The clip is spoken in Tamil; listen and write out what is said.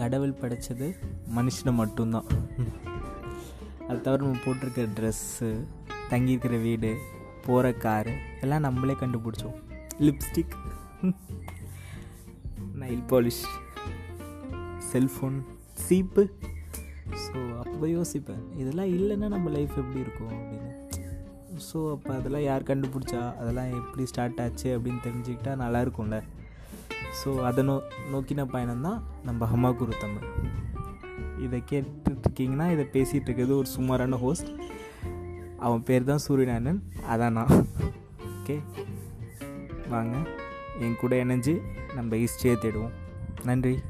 கடவுள் படைச்சது மனுஷனை மட்டும்தான். அது தவிர நம்ம போட்டிருக்கிற ட்ரெஸ்ஸு தங்கியிருக்கிற வீடு போகிற காரு எல்லாம் நம்மளே கண்டுபிடிச்சோம் லிப்ஸ்டிக் நைல் பாலிஷ் செல்ஃபோன் சீப்பு ஸோ அப்போ யோசிப்பேன். இதெல்லாம் இல்லைன்னா நம்ம லைஃப் எப்படி இருக்கும் அப்படின்னு. ஸோ அப்போ அதெல்லாம் யார் கண்டுபிடிச்சா அதெல்லாம் எப்படி ஸ்டார்ட் ஆச்சு அப்படின்னு தெரிஞ்சுக்கிட்டா நல்லாயிருக்கும்ல ஸோ அதை நோ நோக்கின பயணம் தான் நம்ம ஹமாகுரு தமிழ். இதை கேட்டுட்ருக்கீங்கன்னா இதை பேசிகிட்டு இருக்கிறது ஒரு சுமாரான ஹோஸ்ட் அவன் பேர் தான் சூரியநாதன். அதான் நான். ஓகே வாங்க. என் கூட இணைஞ்சு நம்ம ஹிஸ்ட்ரியை தேடுவோம். நன்றி.